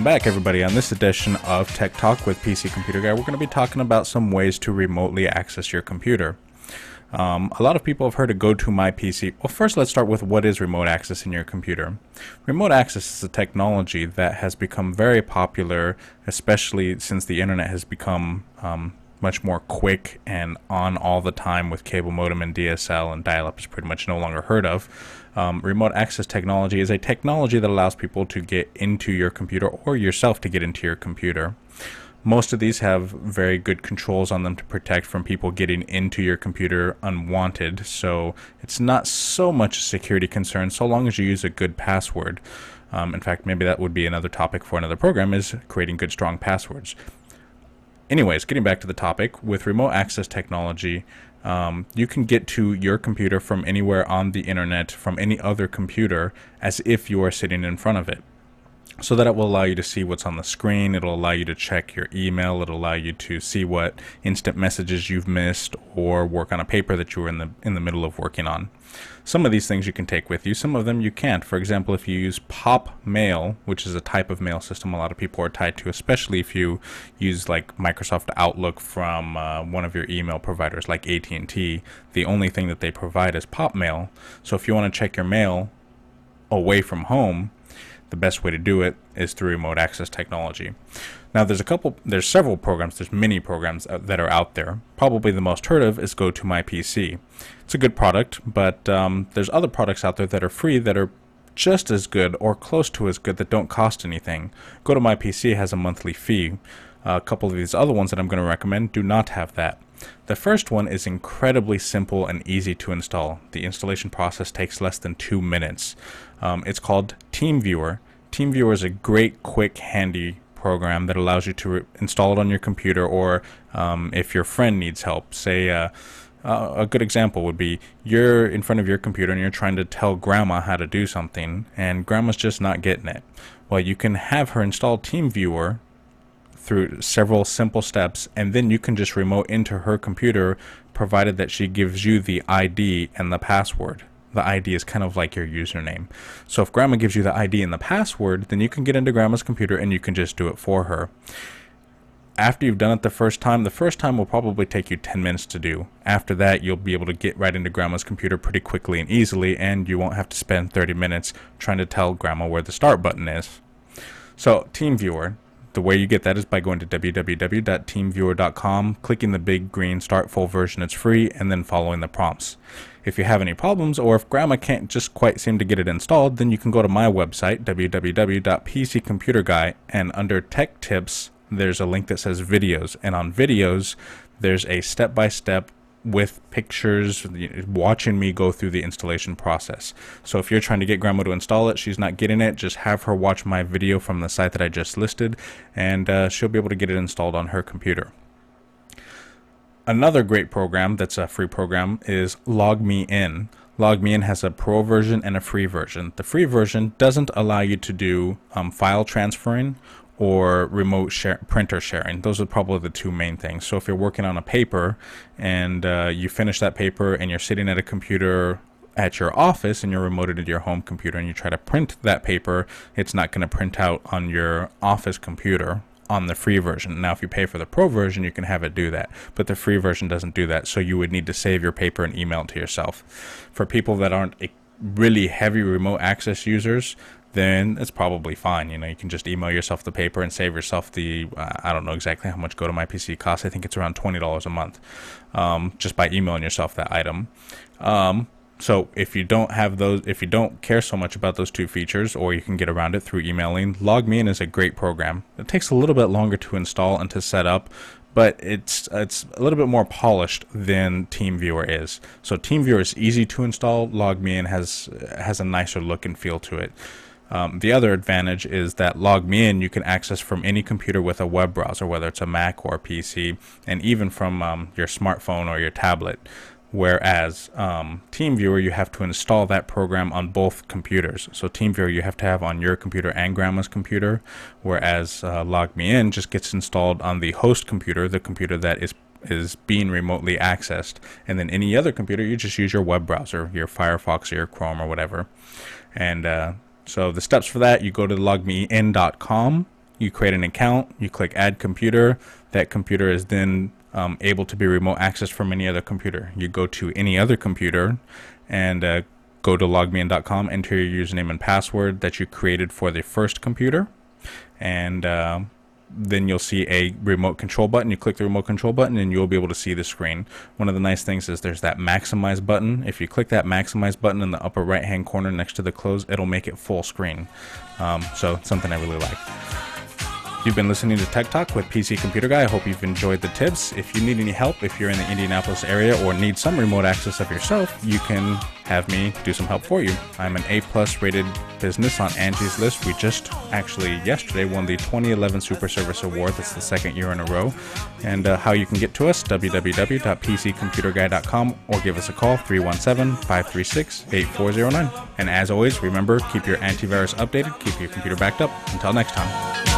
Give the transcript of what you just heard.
Welcome back, everybody. On this edition of Tech Talk with PC Computer Guy, we're going to be talking about some ways to remotely access your computer. Um, a lot of people have heard of Go to My PC. Well, first, let's start with what is remote access in your computer. Remote access is a technology that has become very popular, especially since the internet has become um, much more quick and on all the time with cable modem and DSL and dial up is pretty much no longer heard of. Um, remote access technology is a technology that allows people to get into your computer or yourself to get into your computer. Most of these have very good controls on them to protect from people getting into your computer unwanted, so it's not so much a security concern so long as you use a good password. Um, in fact, maybe that would be another topic for another program is creating good strong passwords. Anyways, getting back to the topic, with remote access technology, um, you can get to your computer from anywhere on the internet from any other computer as if you are sitting in front of it. So that it will allow you to see what's on the screen, it'll allow you to check your email, it'll allow you to see what instant messages you've missed or work on a paper that you were in the in the middle of working on. Some of these things you can take with you, some of them you can't. For example, if you use Pop Mail, which is a type of mail system a lot of people are tied to, especially if you use like Microsoft Outlook from uh, one of your email providers like AT&T, the only thing that they provide is Pop Mail. So if you want to check your mail away from home, the best way to do it is through remote access technology. Now, there's a couple, there's several programs, there's many programs that are out there. Probably the most heard of is Go to My PC. It's a good product, but um, there's other products out there that are free that are just as good or close to as good that don't cost anything. Go to My PC has a monthly fee. Uh, a couple of these other ones that I'm going to recommend do not have that. The first one is incredibly simple and easy to install. The installation process takes less than two minutes. Um, it's called TeamViewer. TeamViewer is a great, quick, handy program that allows you to re- install it on your computer, or um, if your friend needs help, say. Uh, uh, a good example would be you're in front of your computer and you're trying to tell grandma how to do something, and grandma's just not getting it. Well, you can have her install TeamViewer through several simple steps, and then you can just remote into her computer, provided that she gives you the ID and the password the ID is kind of like your username. So if grandma gives you the ID and the password, then you can get into grandma's computer and you can just do it for her. After you've done it the first time, the first time will probably take you 10 minutes to do. After that, you'll be able to get right into grandma's computer pretty quickly and easily, and you won't have to spend 30 minutes trying to tell grandma where the start button is. So, TeamViewer, the way you get that is by going to www.teamviewer.com, clicking the big green start full version, it's free, and then following the prompts. If you have any problems or if grandma can't just quite seem to get it installed, then you can go to my website, www.pccomputerguy, and under tech tips, there's a link that says videos. And on videos, there's a step by step with pictures, watching me go through the installation process. So if you're trying to get grandma to install it, she's not getting it, just have her watch my video from the site that I just listed, and uh, she'll be able to get it installed on her computer. Another great program that's a free program is Log Me LogMeIn. LogMeIn has a pro version and a free version. The free version doesn't allow you to do um, file transferring or remote share, printer sharing. Those are probably the two main things. So if you're working on a paper and uh, you finish that paper and you're sitting at a computer at your office and you're remoted to your home computer and you try to print that paper, it's not going to print out on your office computer on the free version. Now, if you pay for the pro version, you can have it do that, but the free version doesn't do that. So you would need to save your paper and email it to yourself. For people that aren't really heavy remote access users, then it's probably fine. You know, you can just email yourself the paper and save yourself the, uh, I don't know exactly how much Go to My PC costs. I think it's around $20 a month um, just by emailing yourself that item. Um, so if you don't have those, if you don't care so much about those two features, or you can get around it through emailing, LogMeIn is a great program. It takes a little bit longer to install and to set up, but it's it's a little bit more polished than TeamViewer is. So TeamViewer is easy to install. LogMeIn has has a nicer look and feel to it. Um, the other advantage is that LogMeIn you can access from any computer with a web browser, whether it's a Mac or a PC, and even from um, your smartphone or your tablet. Whereas um, TeamViewer, you have to install that program on both computers. So TeamViewer, you have to have on your computer and grandma's computer, whereas uh, LogMeIn just gets installed on the host computer, the computer that is is being remotely accessed, and then any other computer, you just use your web browser, your Firefox or your Chrome or whatever. And uh, so the steps for that, you go to logmein.com you create an account, you click add computer. That computer is then um, able to be remote accessed from any other computer. You go to any other computer and uh, go to logmein.com, enter your username and password that you created for the first computer, and uh, then you'll see a remote control button. You click the remote control button and you'll be able to see the screen. One of the nice things is there's that maximize button. If you click that maximize button in the upper right hand corner next to the close, it'll make it full screen. Um, so something I really like. You've been listening to Tech Talk with PC Computer Guy. I hope you've enjoyed the tips. If you need any help, if you're in the Indianapolis area or need some remote access of yourself, you can have me do some help for you. I'm an A plus rated business on Angie's List. We just actually yesterday won the 2011 Super Service Award. That's the second year in a row. And uh, how you can get to us, www.pccomputerguy.com or give us a call, 317 536 8409. And as always, remember, keep your antivirus updated, keep your computer backed up. Until next time.